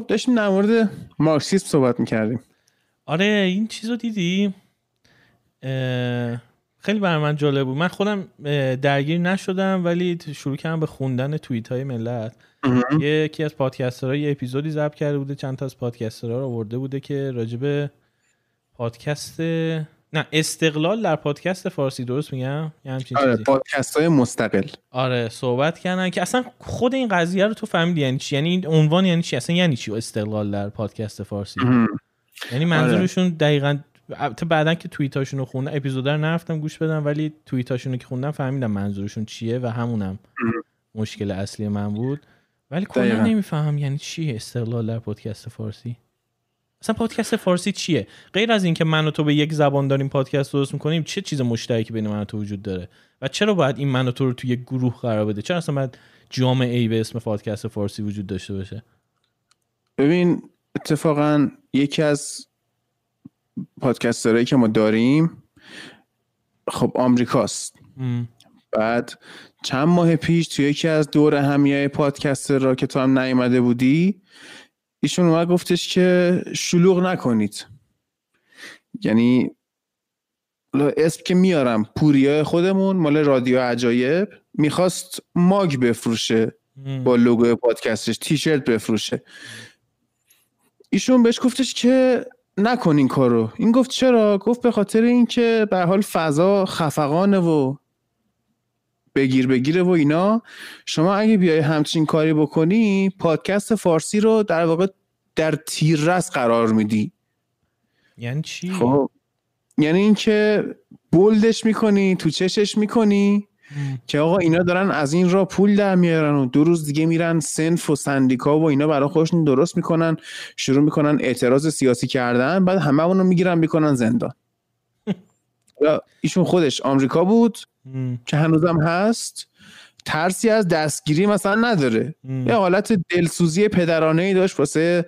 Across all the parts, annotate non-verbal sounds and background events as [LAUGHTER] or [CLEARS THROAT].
خب داشتیم در مورد مارکسیسم صحبت می‌کردیم. آره این چیز رو دیدی خیلی برای من جالب بود. من خودم درگیر نشدم ولی شروع کردم به خوندن توییت های ملت یکی از پادکسترها یه اپیزودی ضبط کرده بوده چند تا از پادکسترها رو آورده بوده که راجب پادکست نه استقلال در پادکست فارسی درست میگم؟ یه همچین آره پادکست های مستقل. آره صحبت کردن که اصلا خود این قضیه رو تو فهمیدی یعنی چی؟ یعنی عنوان یعنی چی؟ اصلا یعنی چی استقلال در پادکست فارسی؟ یعنی منظورشون آره. دقیقا تو بعدا که توییتاشون رو خوندم اپیزود رو نرفتم گوش بدم ولی توییتاشون رو که خوندم فهمیدم منظورشون چیه و همونم مشکل اصلی من بود. ولی کلا نمیفهم یعنی چی استقلال در پادکست فارسی؟ اصلا پادکست فارسی چیه؟ غیر از اینکه من و تو به یک زبان داریم پادکست درست می‌کنیم چه چیز مشترکی بین من و تو وجود داره؟ و چرا باید این من و تو رو تو یک گروه قرار بده؟ چرا اصلا باید جامعه ای به اسم پادکست فارسی وجود داشته باشه؟ ببین اتفاقا یکی از پادکسترهایی که ما داریم خب آمریکاست. بعد چند ماه پیش توی یکی از دور همیه پادکستر را که تو هم نیومده بودی ایشون اومد گفتش که شلوغ نکنید. یعنی اسم که میارم پوریای خودمون مال رادیو عجایب می‌خواست ماگ بفروشه با لوگو پادکستش تیشرت بفروشه. ایشون بهش گفتش که نکن این کارو. این گفت چرا؟ گفت به خاطر اینکه به حال فضا خفقانه و بگیر بگیره و اینا. شما اگه بیای همچین کاری بکنی پادکست فارسی رو در واقع در تیررس قرار میدی. یعنی چی؟ خب. یعنی اینکه بولدش می‌کنی تو چشش می‌کنی که آقا اینا دارن از این را پول در میارن و دو روز دیگه میرن سنف و سندیکا و اینا برای خودشون درست می‌کنن شروع می‌کنن اعتراض سیاسی کردن بعد همه اونو می‌گیرن می‌کنن زندان. ایشون خودش آمریکا بود که هنوزم هست. ترسی از دستگیری مثلا نداره. یه حالت دلسوزی پدرانه ای داشت واسه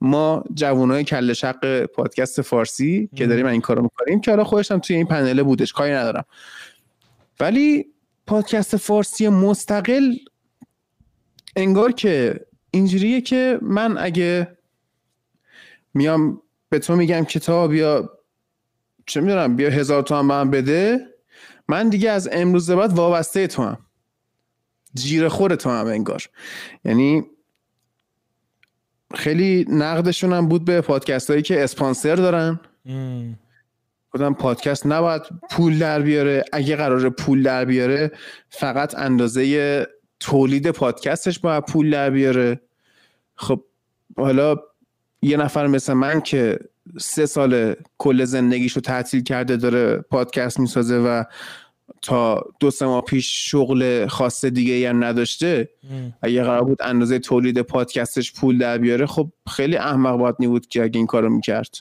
ما جوانای کل شق پادکست فارسی که داریم این کارو می‌کنیم که حالا خودش هم توی این پنله بودش. کاری ندارم. ولی پادکست فارسی مستقل انگار که اینجوریه که من اگه میام به تو میگم کتاب یا چه می‌دونم بیا هزار تومن من بده. من دیگه از امروز بعد وابسته تو هم. جیر خور تو هم انگار. یعنی خیلی نقدشون هم بود به پادکست هایی که اسپانسر دارن. گفتم پادکست نباید پول در بیاره. اگه قرار پول در بیاره فقط اندازه تولید پادکستش باید پول در بیاره. خب حالا یه نفر مثل من که سه سال کل زندگیشو تعطیل کرده داره پادکست می‌سازه و تا دو سه ماه پیش شغل خاص دیگه هم نداشته. اگه قرار بود اندازه تولید پادکستش پول در بیاره خب خیلی احمق باید بود که اگه این کارو می‌کرد.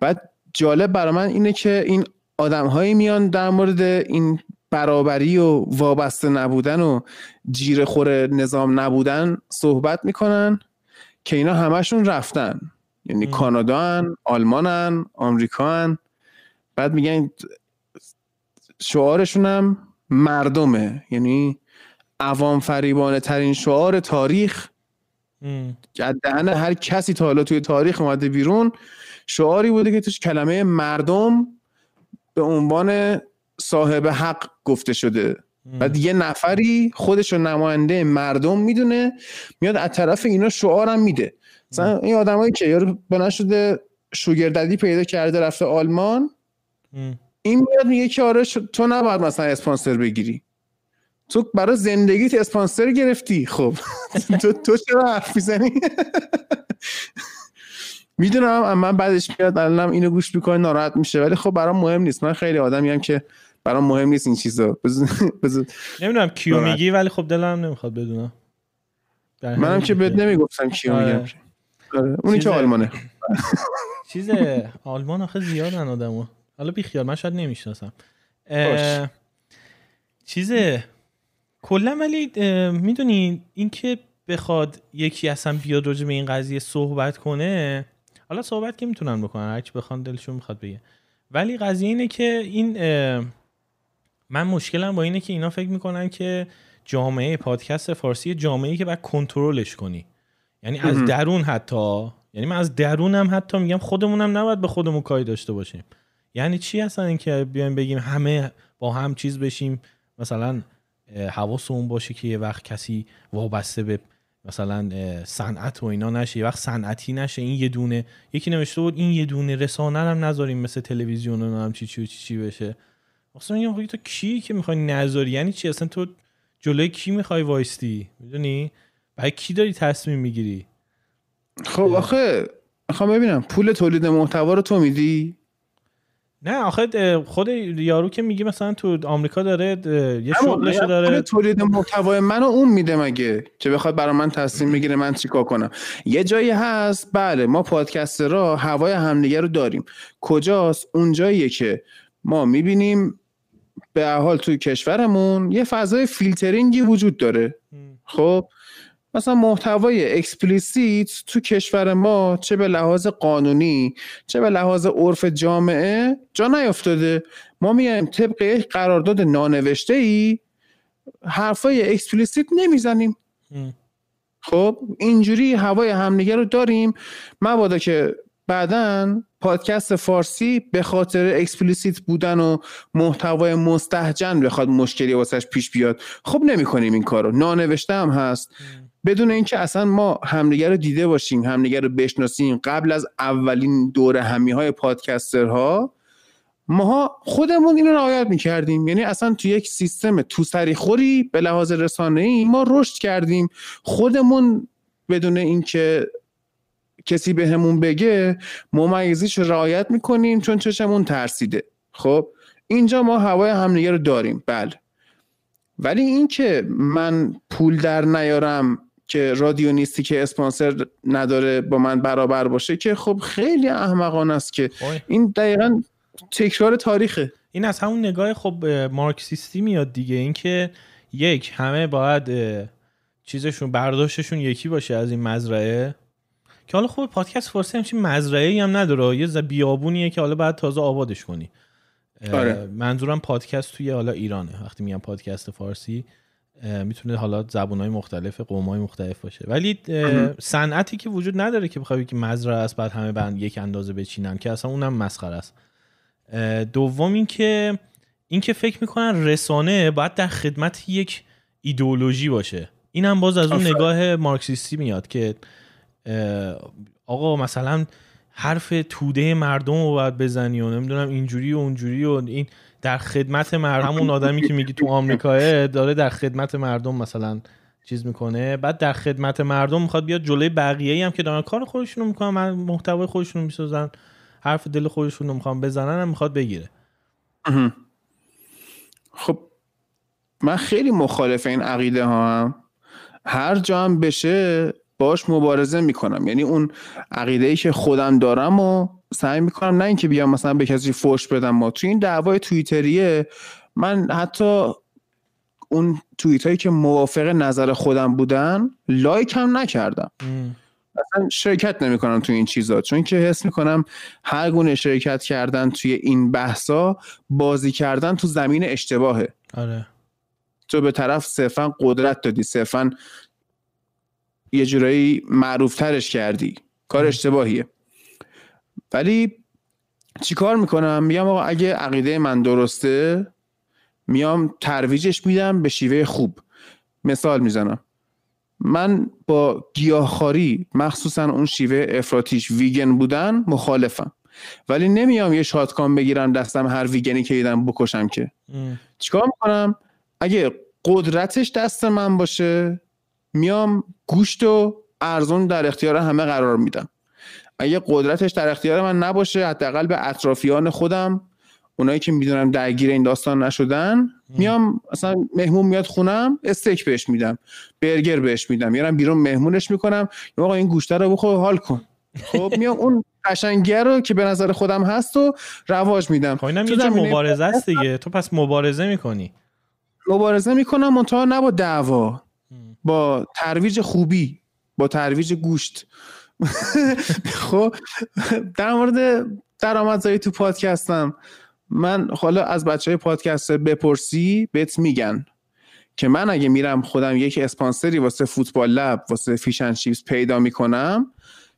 بعد جالب برای من اینه که این آدم هایی میان در مورد این برابری و وابسته نبودن و جیر خور نظام نبودن صحبت می‌کنن که اینا همشون رفتن. یعنی کانادا هن، آلمان هن، آمریکا هن. بعد میگن شعارشون هم مردمه. یعنی عوام فریبانه ترین شعار تاریخ. دهن هر کسی تا حالا توی تاریخ اومده بیرون شعاری بوده که توش کلمه مردم به عنوان صاحب حق گفته شده. بعد یه نفری خودش رو نماینده مردم می‌دونه میاد از طرف اینا شعارم میده. مثلا این آدمایی که یارو بنا شده شوگرددی پیدا کرده رفته آلمان این میاد میگه که آره تو نباید مثلا اسپانسر بگیری. تو برای زندگیت اسپانسر گرفتی. خب. [LAUGHS] تو تو چرا حرف می‌زنی؟ [LAUGHS] می‌دونم من بعدش میاد الانم اینو گوش می‌کنه ناراحت میشه. ولی خب برام مهم نیست. من خیلی آدمی هم که برام مهم نیست این چیزا. نمی‌دونم کیو میگی ولی خب دلم نمی‌خواد بدونم. منم که بهت نمی‌گفتم کیو. میگم. آره. اونی که آلمانه؟ [LAUGHS] چیز آلمان آخه زیادن آدمو. حالا بی خیال من شاید نمی‌شناسم. چیز کلا ولی می‌دونی اینکه بخواد یکی اصلا بیاد راجع به این قضیه صحبت کنه حالا صحبت که می‌تونن بکنن؟ هرچی بخوان دلشون می‌خواد بگه. ولی قضیه اینه که این من مشکلم با اینه که اینا فکر می‌کنن که جامعه پادکست فارسی جامعه که باید کنترلش کنی. یعنی از درون حتی یعنی من از درونم حتی میگم خودمونم نباید به خودمون کاری داشته باشیم. یعنی چی اصلا اینکه بیایم بگیم همه با هم چیز بشیم؟ مثلا حواسمون باشه که یه وقت کسی وابسته به مثلا صنعت و اینا نشه یه وقت صنعتی نشه. این یه دونه یکی نوشته بود این یه دونه رسانه هم نذاریم مثل تلویزیون و هم چی چی چی, چی بشه. اصلا میگم تو کی که می‌خوای نذاری؟ یعنی چی؟ اصلا تو جلوی کی می‌خوای وایستی؟ می‌دونی؟ برای کی داری تصمیم می‌گیری؟ خب آخه می‌خوام ببینم. پول تولید محتوا رو تو میدی؟ نه آخه خود یارو که میگه مثلا تو آمریکا داره یه شغلش داره. تولید محتوای منو اون میده مگه؟ که بخواد برای من تصمیم بگیره من چیکار کنم. یه جایی هست بله ما پادکسترها هوای همدیگه رو داریم. کجاست؟ اون جاییه که ما می‌بینیم به حال توی کشورمون یه فضای فیلترینگی وجود داره. خب؟ مثلا محتوای explicit تو کشور ما چه به لحاظ قانونی چه به لحاظ عرف جامعه جا نیافتاده ما میایم طبق یک قرارداد نانوشته ای حرفای explicit نمی‌زنیم. خب اینجوری هوای همدیگه رو داریم. مبادا که بعدا پادکست فارسی به خاطر explicit بودن و محتوای مستهجن بخواد مشکلی واسش پیش بیاد. خب نمی کنیم این کارو. نانوشته هم هست. بدون اینکه اصلا ما همدیگه رو دیده باشیم همدیگه رو بشناسیم قبل از اولین دور همی های پادکسترها ماها خودمون اینو رعایت می‌کردیم. یعنی اصلا تو یک سیستم تو سری خوری به لحاظ رسانه ای ما رشد کردیم. خودمون بدون اینکه کسی به همون بگه ممیزیش رعایت می‌کنیم چون چشمون ترسیده. خب اینجا ما هوای همدیگه رو داریم. بله. ولی اینکه من پول در نیارم که رادیو نیستی که اسپانسر نداره با من برابر باشه که خب خیلی احمقانه است که این دقیقا تکرار تاریخه. این از همون نگاه خب مارکسیستی میاد دیگه. اینکه یک همه باید چیزشون برداشتشون یکی باشه از این مزرعه. که حالا خوب پادکست فارسی همچین مزرعه هم نداره. یه بیابونیه که حالا باید تازه آبادش کنی. آره. منظورم پادکست توی حالا ایرانه. وقتی میگم پادکست فارسی می‌تونه حالا های مختلف های مختلف باشه. ولی صنعتی که وجود نداره که بخوای که مزرعه است بعد همه بند یک اندازه بچینن که اصلا اونم مسخره است. دوم اینکه اینکه فکر می‌کنن رسانه باید در خدمت یک ایدئولوژی باشه. اینم باز از اون نگاه مارکسیستی میاد که آقا مثلا حرف توده مردم رو باید بزنی و نمی‌دونم اینجوری و اونجوری و این در خدمت مردم همون آدمی که میگی تو آمریکاه داره در خدمت مردم مثلا چیز می‌کنه. بعد در خدمت مردم می‌خواد بیاد جلوی بقیه ای هم که دارن کار خودشون رو می‌کنن محتوای خودشون رو می‌سازن حرف دل خودشون رو بزنن هم می‌خواد بگیره. خب من خیلی مخالف این عقیده ها هم. هر جا هم بشه باش مبارزه می‌کنم. یعنی اون عقیده ای که خودم دارم و سعی می‌کنم نه اینکه بیام مثلا به کسی فوش بدم ما تو این دعوای توییتریه من حتی اون توییت هایی که موافق نظر خودم بودن لایک هم نکردم. اصلا شرکت نمی‌کنم تو این چیزا. چون که حس می‌کنم هر گونه شرکت کردن توی این بحثا بازی کردن تو زمین اشتباهه. آره. تو به طرف صرفا قدرت دادی صرفا یه جورایی معروفترش کردی. کار اشتباهیه. ولی چیکار می‌کنم؟ میگم آقا اگه عقیده من درسته میام ترویجش میدم به شیوه خوب. مثال می‌زنم. من با گیاهخواری مخصوصا اون شیوه افراتیش ویگن بودن مخالفم. ولی نمیام یه شاتکان بگیرم دستم هر ویگنی که دیدم بکشم که. چیکار می‌کنم؟ اگه قدرتش دست من باشه میام گوشت و ارزون در اختیار همه قرار میدم. اگه قدرتش در اختیار من نباشه حداقل به اطرافیان خودم اونایی که می‌دونم درگیر این داستان نشدن میام مثلا مهمون میاد خونم استیک بهش میدم برگر بهش میدم میرم بیرون مهمونش می‌کنم آقا این گوشته رو بخور حال کن. خب میام اون قشنگیه رو که به نظر خودم هست و رواج میدم. خب اینم یه مبارزه است دیگه. تو پس مبارزه می‌کنی. مبارزه می‌کنم منتها نه با دعوا با ترویج خوبی با ترویج گوشت. [LAUGHS] خب در مورد درآمدزایی تو پادکستم من حالا از بچه های پادکست بپرسی بهت میگن که من اگه میرم خودم یک اسپانسری واسه Football Lab واسه Fish and Chips پیدا می‌کنم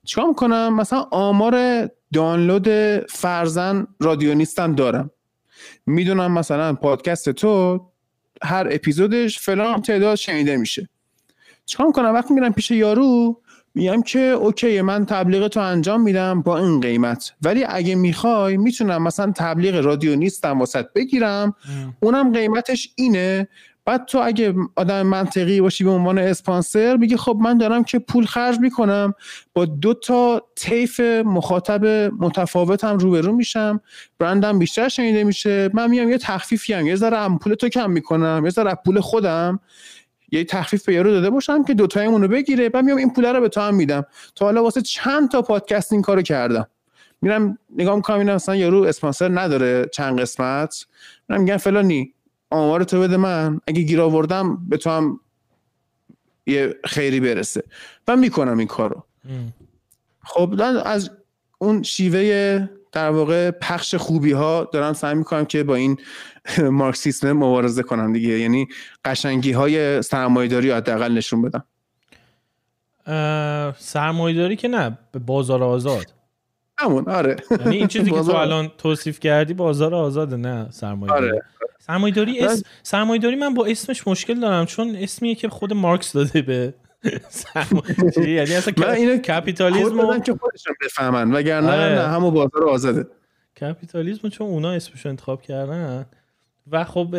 چیکار می‌کنم؟ مثلا آمار دانلود فرزن رادیونیستم دارم. می‌دونم مثلا پادکست تو هر اپیزودش فلان تعداد شنیده میشه. چیکار می‌کنم؟ وقتی میرم پیش یارو میگم که اوکی من تبلیغ تو انجام میدم با این قیمت. ولی اگه می‌خوای می‌تونم مثلا تبلیغ رادیو نیستم واسط بگیرم. اونم قیمتش اینه. بعد تو اگه آدم منطقی باشی به عنوان اسپانسر میگه خب من دارم که پول خرج می‌کنم. با دو تا طیف مخاطب متفاوتم روبرو میشم. برندم بیشتر شنیده میشه. من میام یه تخفیفی هم. یه ذره پول تو کم می‌کنم. یه ذره پول خودم. یه تخفیف به یارو داده باشم که دوتایمون رو بگیره. بعد میام این پول رو به تو هم میدم. تا حالا واسه چند تا پادکست این کارو کردم. میرم نگاه می‌کنم اینا مثلا یارو اسپانسر نداره چند قسمت. میرم میگم فلانی آمار تو بده من. اگه گیر آوردم به تو هم یه خیری برسه. و می‌کنم این کارو. خب از اون شیوه در واقع پخش خوبی ها دارم سعی می‌کنم که با این [LAUGHS] مارکسیسم مبارزه کنم دیگه. یعنی قشنگی های سرمایه‌داری حداقل نشون بدم. سرمایه‌داری که نه بازار آزاد. [LAUGHS] همون آره. یعنی این چیزی که تو الان توصیف کردی بازار آزاده نه سرمایه‌داری. آره. سرمایه‌داری اس... سرمایه‌داری من با اسمش مشکل دارم چون اسمیه که خود مارکس داده به یعنی اصلا اینو کپیتالیسم که خودشون بفهمن وگرنه آره. نه همون بازار آزاده. کپیتالیسم چون اونا اسمش انتخاب کردن. و خب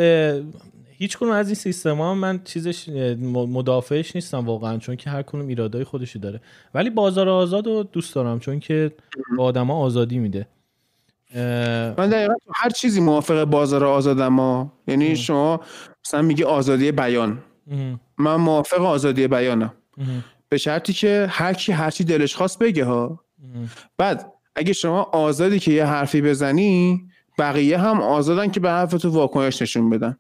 هیچ کنون از این سیستم ها من چیزش مدافعش نیستم واقعا چون که هر کنون ایرادای خودشی داره. ولی بازار آزاد رو دوست دارم چون که با آدما آزادی میده. من دقیقا هر چیزی موافق بازار آزادم ما یعنی شما مثلا میگی آزادی بیان. من موافق آزادی بیانم. به شرطی که هر کی هر چی دلش خواست بگه ها. بعد اگه شما آزادی که یه حرفی بزنی بقیه هم آزادن که به حرف تو واکنش نشون بدن.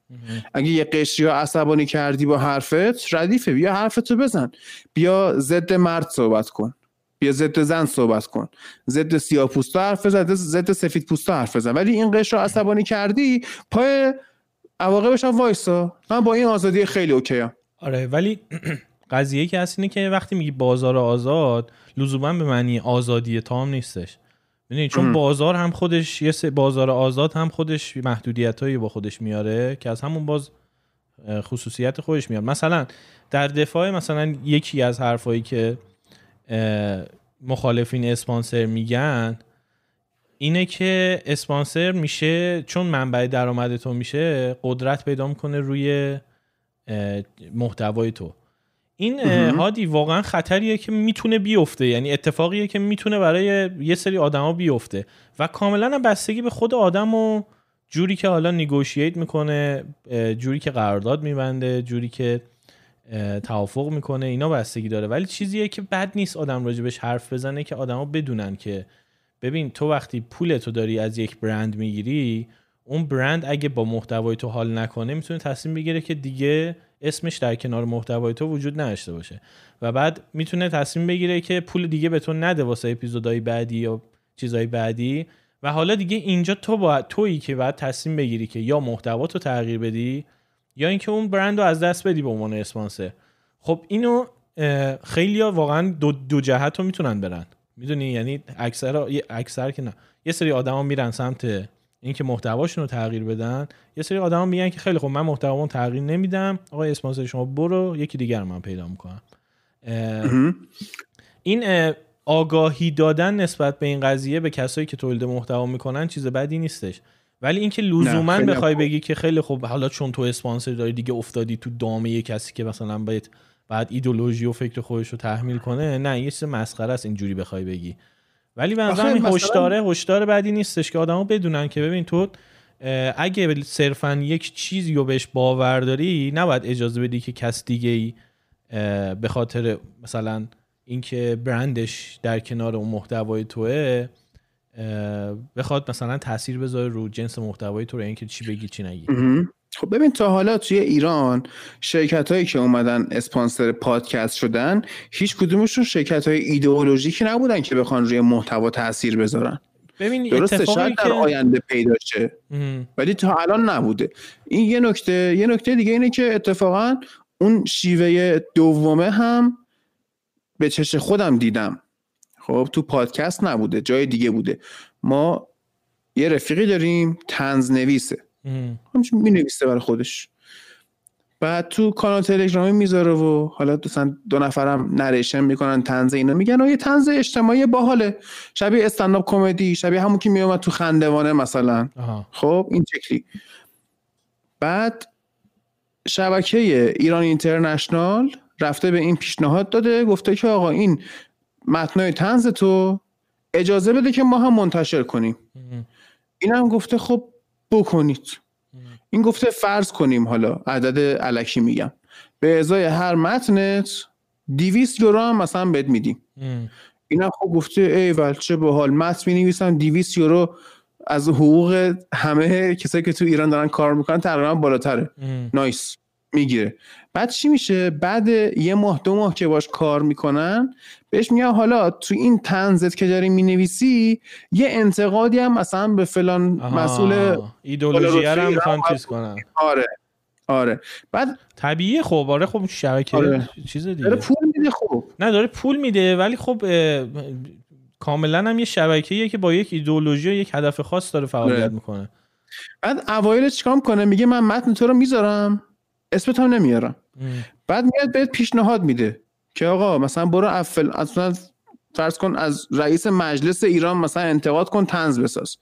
اگه یه قشری ها عصبانی کردی با حرفت ردیفه. بیا حرف تو بزن. بیا ضد مرد صحبت کن. بیا ضد زن صحبت کن. ضد سیاه پوستا حرف بزن ضد سفید پوستا حرف بزن ولی این قشر رو عصبانی کردی پای عواقبش هم وایسا. من با این آزادی خیلی اوکی هم. آره ولی [CLEARS THROAT] قضیه که هست اینه که وقتی میگی بازار آزاد لزوما به معنی آزادی تام نیستش. ببینید چون بازار هم خودش یه بازار آزاد هم خودش محدودیت هایی با خودش میاره که از همون باز خصوصیت خودش میاد. مثلا در دفاع مثلا یکی از حرفایی که مخالفین اسپانسر میگن اینه که اسپانسر میشه چون منبع درآمد تو میشه قدرت پیدا می‌کنه روی محتوای تو. این هادی واقعا خطریه که می‌تونه بیفته. یعنی اتفاقیه که می‌تونه برای یه سری آدما بیفته. و کاملا بستگی به خود آدم و جوری که حالا نیگوشییت می‌کنه جوری که قرارداد میبنده جوری که توافق می‌کنه اینا بستگی داره. ولی چیزیه که بد نیست آدم راجبش حرف بزنه که آدما بدونن که ببین تو وقتی پول تو داری از یک برند می‌گیری اون برند اگه با محتوای تو حال نکنه می‌تونه تصمیم بگیره که دیگه اسمش در کنار محتوای تو وجود نداشته باشه. و بعد می‌تونه تصمیم بگیره که پول دیگه به تو نده واسه اپیزودهای بعدی یا چیزهای بعدی. و حالا دیگه اینجا تو با تویی که باید تصمیم بگیری که یا محتوا تو تغییر بدی یا اینکه اون برند رو از دست بدی به عنوان اسپانسر. خب اینو خیلی واقعا دو, دو جهت رو می‌تونن برن. می‌دونی؟ یعنی اکثر اکثر که نه. یه سری آدما میرن سمت اینکه محتواشون رو تغییر بدن. یه سری آدما میگن که خیلی خب من محتوامو تغییر نمیدم. آقای اسپانسر شما برو یکی دیگر من پیدا می‌کنم. این آگاهی دادن نسبت به این قضیه به کسایی که تولید محتوا می‌کنن چیز بدی نیستش. ولی اینکه لزوما بخوای بگی که خیلی خب حالا چون تو اسپانسر داری دیگه افتادی تو دامه یه کسی که مثلا باید بعد ایدولوژی و فکر خودش رو تحمیل کنه نه یه چیز مسخره است اینجوری بخوای بگی. ولی به نظرم این هشداره هشدار بعدی نیستش که آدما بدونن که ببین تو اگه صرفا یک چیزی رو بهش باور داری نباید اجازه بدی که کس دیگه ای به خاطر مثلا اینکه برندش در کنار اون محتوای توه بخواد مثلا تاثیر بذاره رو جنس محتوای تو رو اینکه چی بگی چی نگی. خب ببین تا حالا توی ایران شرکت هایی که اومدن اسپانسر پادکست شدن هیچ کدومشون شرکت های ایدئولوژیکی نبودن که بخوان روی محتوا تاثیر بذارن. ببین درسته شاید در آینده پیدا شه. ولی تا الان نبوده. این یه نکته یه نکته دیگه اینه که اتفاقا اون شیوه دومه هم به چش خودم دیدم. خب تو پادکست نبوده جای دیگه بوده. ما یه رفیقی داریم تنز نویسه همچون می نویسه برای خودش. بعد تو کانال تلگرامی می‌ذاره و حالا دوستان دو نفرم نریشن می‌کنن تنز اینا میگن و یه تنز اجتماعی باحاله. شبیه استنداپ کمدی شبیه همون که میومد تو خندوانه مثلا. خب این شکلی. بعد شبکه ایران اینترنشنال رفته به این پیشنهاد داده گفته که آقا این متنای تنز تو اجازه بده که ما هم منتشر کنیم. این هم گفته خب بکنید. این گفته فرض کنیم حالا عدد علکی میگم. به ازای هر متنت دیویست یورو هم مثلا بد میدیم. این هم خب گفته ای ول چه حال متن می نویسم دیویست یورو از حقوق همه کسایی که تو ایران دارن کار می‌کنن تقریبا بالاتره. نایس می‌گیره. بعد چی میشه؟ بعد یه ماه دو ماه که باش کار می‌کنن بهش میگن حالا تو این تنزت که داری می‌نویسی یه انتقادی هم مثلا به فلان مسئول ایدولوژی هم می‌خوان چیز کنن. آره آره. بعد طبیعیه خب آره خب شبکه آره. چیز دیگه. داره پول میده خب. نه داره پول میده ولی خب کاملا هم یه شبکه‌ایه که با یک ایدولوژی و یک هدف خاص داره فعالیت آره. می‌کنه. بعد اوایل چیکار کنه میگه من متن تو رو می‌ذارم اسمت هم نمیارم. بعد میاد بهت پیشنهاد میده. که آقا مثلا برو افل اصلا فرض کن از رئیس مجلس ایران مثلا انتقاد کن تنز بساز.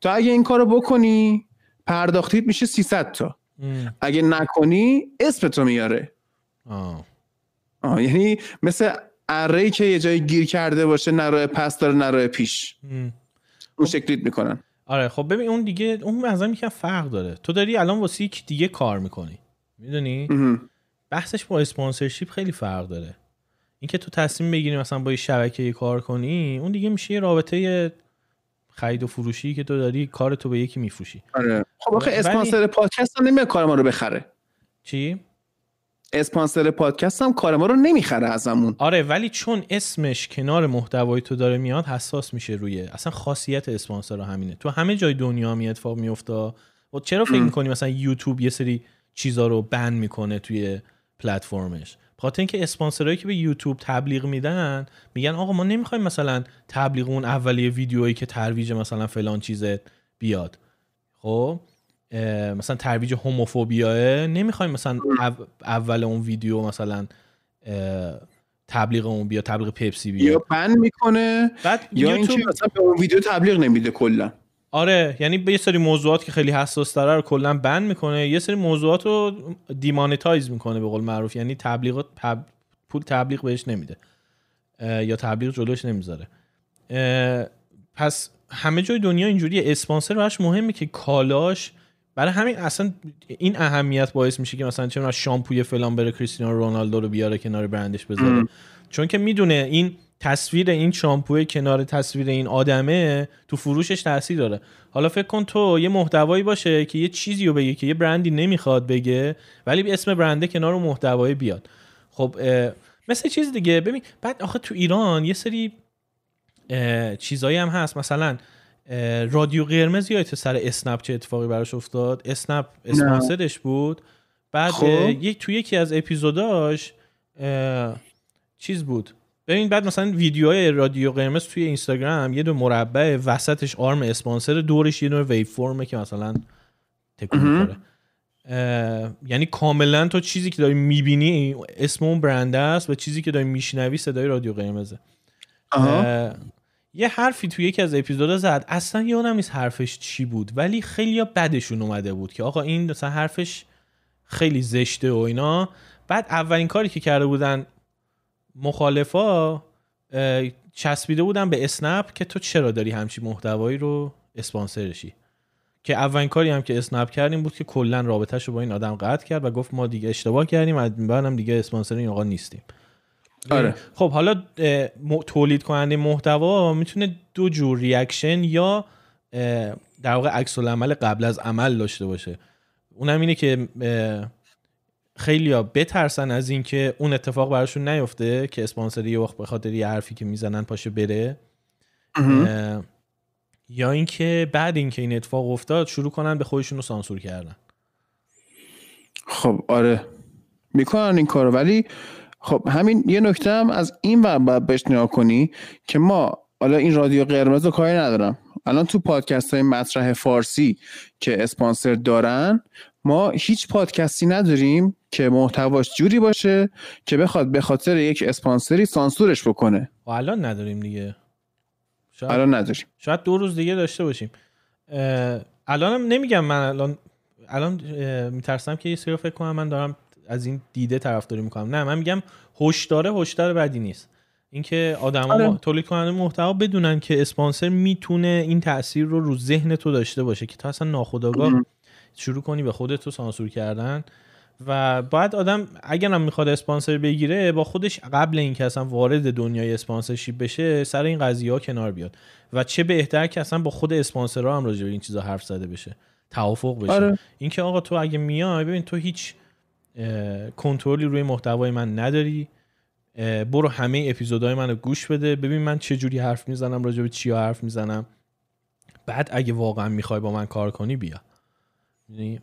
تو اگه این کارو بکنی پرداختیت میشه 300 تا. اگه نکنی اسمتو میاره. آه. آه یعنی مثل اره که یه جایی گیر کرده باشه نروه پس داره نروه پیش. اون شکلیت می‌کنن. آره خب ببین اون دیگه اون مثلا میگه فرق داره. تو داری الان واسه یک دیگه کار می‌کنی. می‌دونی؟ بحثش با اسپانسرشیپ خیلی فرق داره. اینکه تو تصمیم بگیری مثلا با یه شبکه کار کنی اون دیگه میشه یه رابطه خرید و فروشی که تو داری کار تو به یکی میفروشی. آره. خب آخه اسپانسر پادکست هم نمیاد کار ما رو بخره. چی؟ اسپانسر پادکست هم کار ما رو نمی‌خره ازمون آره ولی چون اسمش کنار محتوای تو داره میاد حساس میشه روی اصلا خاصیت اسپانسر همینه. تو همه جای دنیا می اتفاق میفته. و چرا فکر می‌کنی مثلا یوتیوب یه سری چیزا رو بند می‌کنه توی پلتفرمش؟ خاطر اینکه اسپانسرایی که به یوتیوب تبلیغ میدن میگن آقا ما نمی‌خوایم مثلا تبلیغ اون اولیه ویدیویی که ترویج مثلا فلان چیزه بیاد. خب؟ مثلا ترویج هوموفوبیاه نمی‌خوایم مثلا اول اون ویدیو مثلا تبلیغ اون بیا تبلیغ پپسی بیا یا بند می‌کنه بعد یا اینکه مثلا به اون ویدیو تبلیغ نمیده کلا. آره یعنی به یه سری موضوعات که خیلی حساس تره رو کلا بند می‌کنه. یه سری موضوعات رو دیمانتایز می‌کنه به قول معروف. یعنی تبلیغات پول تبلیغ بهش نمیده. یا تبلیغ جلوش نمی‌ذاره. پس همه جای دنیا اینجوری اسپانسر براش مهمه که کالاش برای همین اصلا این اهمیت باعث میشه که مثلا چه شامپوی فلان بره کریستیانو رونالدو رو بیاره کنار برندش بذاره. چون که می‌دونه این تصویر این شامپو کنار تصویر این آدمه تو فروشش تاثیر داره. حالا فکر کن تو یه محتوایی باشه که یه چیزی رو بگه که یه برندی نمی‌خواد بگه ولی به اسم برنده کنار محتوایی بیاد. خب مثل چیز دیگه. ببین بعد آخه تو ایران یه سری چیزایی هم هست. مثلا رادیو قرمز یادت سر اسنپ چه اتفاقی براش افتاد؟ اسنپ اسپانسرش بود. بعد خب. یک تو یکی از اپیزوداش چیز بود؟ ببین بعد مثلا ویدیوهای رادیو قرمز توی اینستاگرام یه دو مربع وسطش آرم اسپانسر دورش یه دونه ویو فرمه که مثلا تکون می‌خوره. یعنی کاملا تو چیزی که داری می‌بینی اسم اون برنده است و چیزی که داری میشنوی صدای رادیو قرمزه. یه حرفی توی یکی از اپیزودا زد. اصلا یادم نیست حرفش چی بود ولی خیلی بدشون اومده بود که آقا این مثلا حرفش خیلی زشته و اینا. بعد اولین کاری که کرده بودن مخالفا چسبیده بودن به اسنپ که تو چرا داری همچی محتوایی رو اسپانسرشی که اولین کاری هم که اسنپ کردیم بود که کلا رابطهش رو با این آدم قطع کرد و گفت ما دیگه اشتباه کردیم از هم دیگه اسپانسر این آقا نیستیم. آره. خب حالا تولید کننده محتوا می‌تونه دو جور reaction یا در واقع عکس العمل قبل از عمل داشته باشه. اونم اینه که خیلی ها بترسن از اینکه اون اتفاق براشون نیفته که اسپانسری یه وقت به خاطر یه حرفی که می‌زنن پاشه بره. یا اینکه بعد اینکه این اتفاق افتاد شروع کنن به خودشون رو سانسور کردن. خب آره. می‌کنن این کارو. ولی خب همین یه نکته هم از این ور باید بهش نگاه کنی که ما حالا این رادیو قرمز رو کاری ندارم. الان تو پادکست های مطرح فارسی که اسپانسر دارن ما هیچ پادکستی نداریم که محتواش جوری باشه که بخواد به خاطر یک اسپانسری سانسورش بکنه. و الان نداریم دیگه. شاید الان نداریم. شاید دو روز دیگه داشته باشیم. الانم نمیگم من الان الان میترسم که یه سری فکر کنم من دارم از این دیده طرفداری می‌کنم. نه من میگم هشدار هشدار بدی نیست. اینکه آدما آره. تولید کننده محتوا بدونن که اسپانسر می‌تونه این تاثیر رو رو ذهن تو داشته باشه که تو اصلا ناخودآگاه شروع کنی به خودت تو سانسور کردن. و باید آدم اگر هم می‌خواد اسپانسر بگیره با خودش قبل اینکه اصلا وارد دنیای اسپانسرشیپ بشه سر این قضیه ها کنار بیاد. و چه بهتر که اصلا با خود اسپانسرها هم راجع به این چیزا حرف زده بشه توافق بشه. آره. اینکه آقا تو اگه میای ببین تو هیچ کنترلی روی محتوای من نداری برو همه اپیزودهای منو گوش بده ببین من چه جوری حرف می‌زنم راجع به چیا حرف می‌زنم. بعد اگه واقعا می‌خوای با من کار کنی بیا.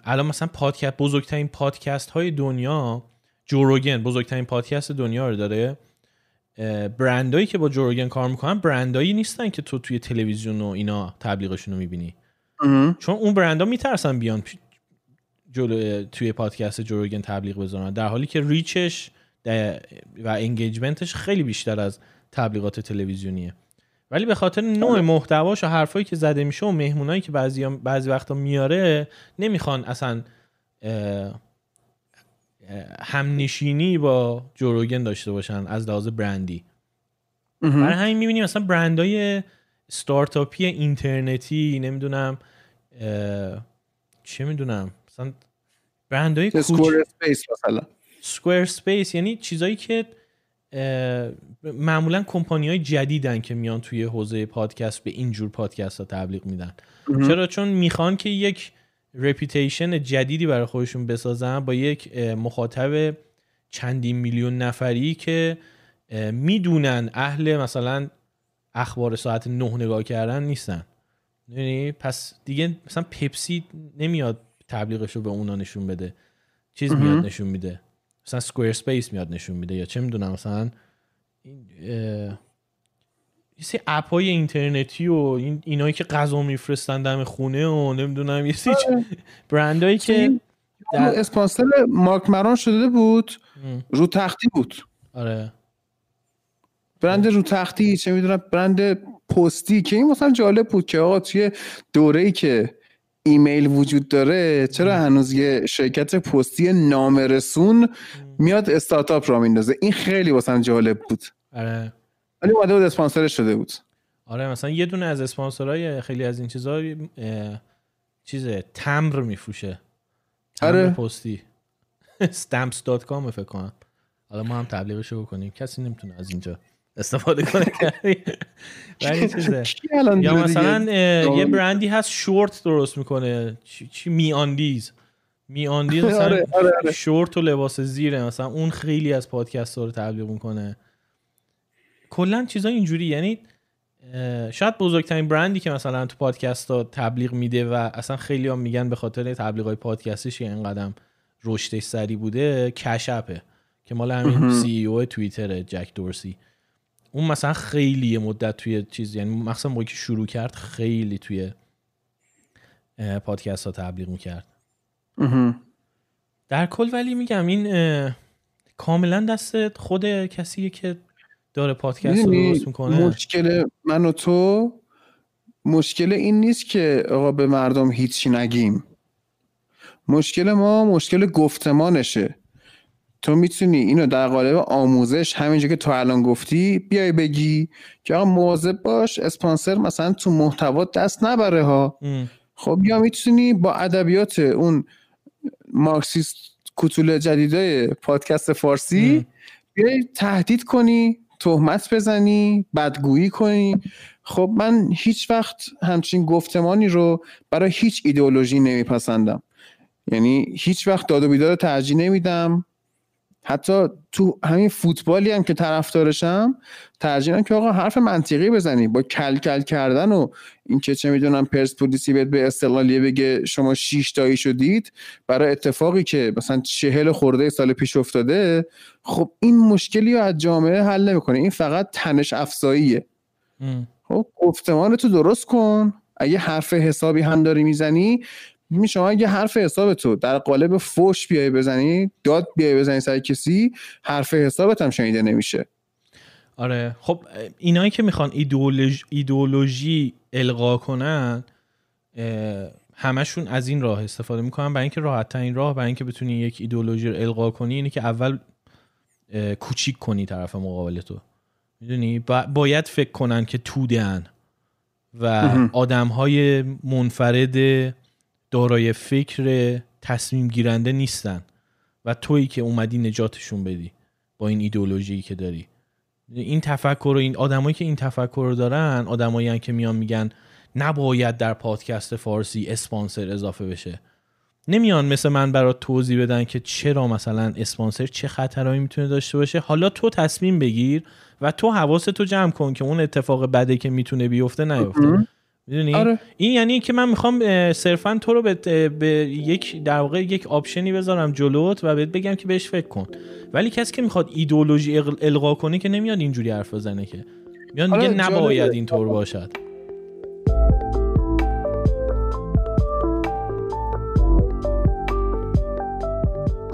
الان مثلا پادکست بزرگترین پادکست های دنیا جوروگن بزرگترین پادکست دنیا رو داره. برندایی که با جوروگن کار می‌کنن برندایی نیستن که تو توی تلویزیون و اینا تبلیغشون رو می‌بینی. چون اون برندها میترسن بیان جلو توی پادکست جوروگن تبلیغ بذارن. در حالی که ریچش و انگیجمنتش خیلی بیشتر از تبلیغات تلویزیونیه. ولی به خاطر نوع آره. محتواش و حرفایی که زده میشه و مهمونایی که بعضی بعضی وقتا میاره نمی‌خوان اصلا همنشینی با جو روگن داشته باشن از لحاظ برندی. برای همین می‌بینیم مثلا برندهای استارتاپی اینترنتی نمی‌دونم چه می‌دونم مثلا برندهای Squarespace مثلا. Squarespace یعنی چیزایی که معمولا کمپانی های جدیدن که میان توی حوزه پادکست به اینجور پادکست ها تبلیغ میدن. چرا؟ چون می‌خوان که یک reputation جدیدی برای خودشون بسازن با یک مخاطب چندین میلیون نفری که می‌دونن اهل مثلا اخبار ساعت نه نگاه کردن نیستن. یعنی پس دیگه مثلا پپسی نمیاد تبلیغش رو به اونا نشون بده. چیز میاد نشون میده. مثلا Squarespace میاد نشون میده یا چه می‌دونم مثلا این یه سری اپ های اینترنتی و این اینایی که غذا میفرستن دم خونه و نمی‌دونم یه سری آره. برندایی که در... اسپانسر مارک مران شده بود رو تختی بود. آره. برند رو تختی چه می‌دونم برند پستی که این مثلا جالب بود که آقا توی دوره ای که ایمیل وجود داره چرا هنوز یه شرکت پستی نامرسون میاد استارتاپ را میندازه. این خیلی واسم جالب بود. آره. ولی اومده بود اسپانسر شده بود. آره مثلا یه دونه از اسپانسرهای خیلی از این چیزا چیزه تمر میفروشه. تمر آره. پستی. [LAUGHS] Stamps.com فکر کنم. حالا ما هم تبلیغشو بکنیم. کسی نمی‌تونه از اینجا استفاده کنه. [LAUGHS] [LAUGHS] ولی چیزه. یا مثلا یه برندی هست شورت درست می‌کنه. چی می آندیز می آندیز مثلا آره، آره، آره. شورت و لباس زیره مثلا اون خیلی از پادکست رو تبلیغ می‌کنه. کلا چیزا اینجوری یعنی شاید بزرگترین برندی که مثلا تو پادکست ها تبلیغ میده و اصلا خیلی هم میگن به خاطر تبلیغ های پادکستش این قدم رشدش سری بوده کشپه که مال همین سی او توییتر جک دورسی اون مثلا خیلی مدت توی چیز یعنی مثلا موقعی که شروع کرد خیلی توی پادکست ها تبلیغ می‌کرد. در کل ولی میگم این کاملا دست خود کسیه که داره پادکست رو درست می‌کنه. مشکل من و تو مشکل این نیست که آقا به مردم هیچی نگیم. مشکل ما مشکل گفتمانشه. تو می‌تونی اینو در قالب آموزش همینجا که تو الان گفتی بیای بگی که آقا مواظب باش اسپانسر مثلا تو محتوا دست نبره ها. خب یا می‌تونی با ادبیات اون مارکسیست کتول جدیدای پادکست فارسی. بیای تهدید کنی تهمت بزنی بدگویی کنی. خب من هیچ وقت همچین گفتمانی رو برای هیچ ایدئولوژی نمیپسندم. یعنی هیچ وقت داد و بیداد ترجیح نمیدم. حتی تو همین فوتبالی هم که طرفدارشم ترجیحاً که آقا حرف منطقی بزنی. با کل کل کردن و این که چه می‌دونم پرسپولیسی بهت به استقلالیه بگه شما شیش تایی شدید برای اتفاقی که مثلا چهل خورده سال پیش افتاده خب این مشکلی رو از جامعه حل نمی‌کنه. این فقط تنش افزاییه. خب گفتمان تو درست کن. اگه حرف حسابی هم داری می‌زنی می شما اگه حرف حساب تو در قالب فوش بیای بزنی داد بیای بزنی سر کسی حرف حسابت هم شنیده نمیشه. آره. خب اینایی که می‌خوان ایدئولوژی, ایدئولوژی القا کنن همشون از این راه استفاده می‌کنن. برای اینکه راحت ترین راه برای اینکه بتونی یک ایدئولوژی رو القا کنی اینه که اول کوچیک کنی طرف مقابل تو. می‌دونی؟ باید فکر کنن که تودن و آدم های منفرد دارای فکر تصمیم گیرنده نیستن. و تویی که اومدی نجاتشون بدی با این ایدئولوژی که داری. این تفکر و این آدمایی که این تفکر رو دارن آدمایی که میان میگن نباید در پادکست فارسی اسپانسر اضافه بشه. نمیان مثل من برات توضیح بدن که چرا مثلا اسپانسر چه خطرهایی می‌تونه داشته باشه. حالا تو تصمیم بگیر و تو حواستو جمع کن که اون اتفاق بده که می‌تونه بیفته نیفته. می‌دونی؟ آره. این یعنی که من می‌خوام صرفا تو رو به, به یک در واقع یک آپشنی بذارم جلوت و بهت بگم که بهش فکر کن. ولی کسی که می‌خواد ایدئولوژی القا کنه که نمیاد اینجوری حرف بزنه که. میاد میگه آره، نباید اینطور باشد.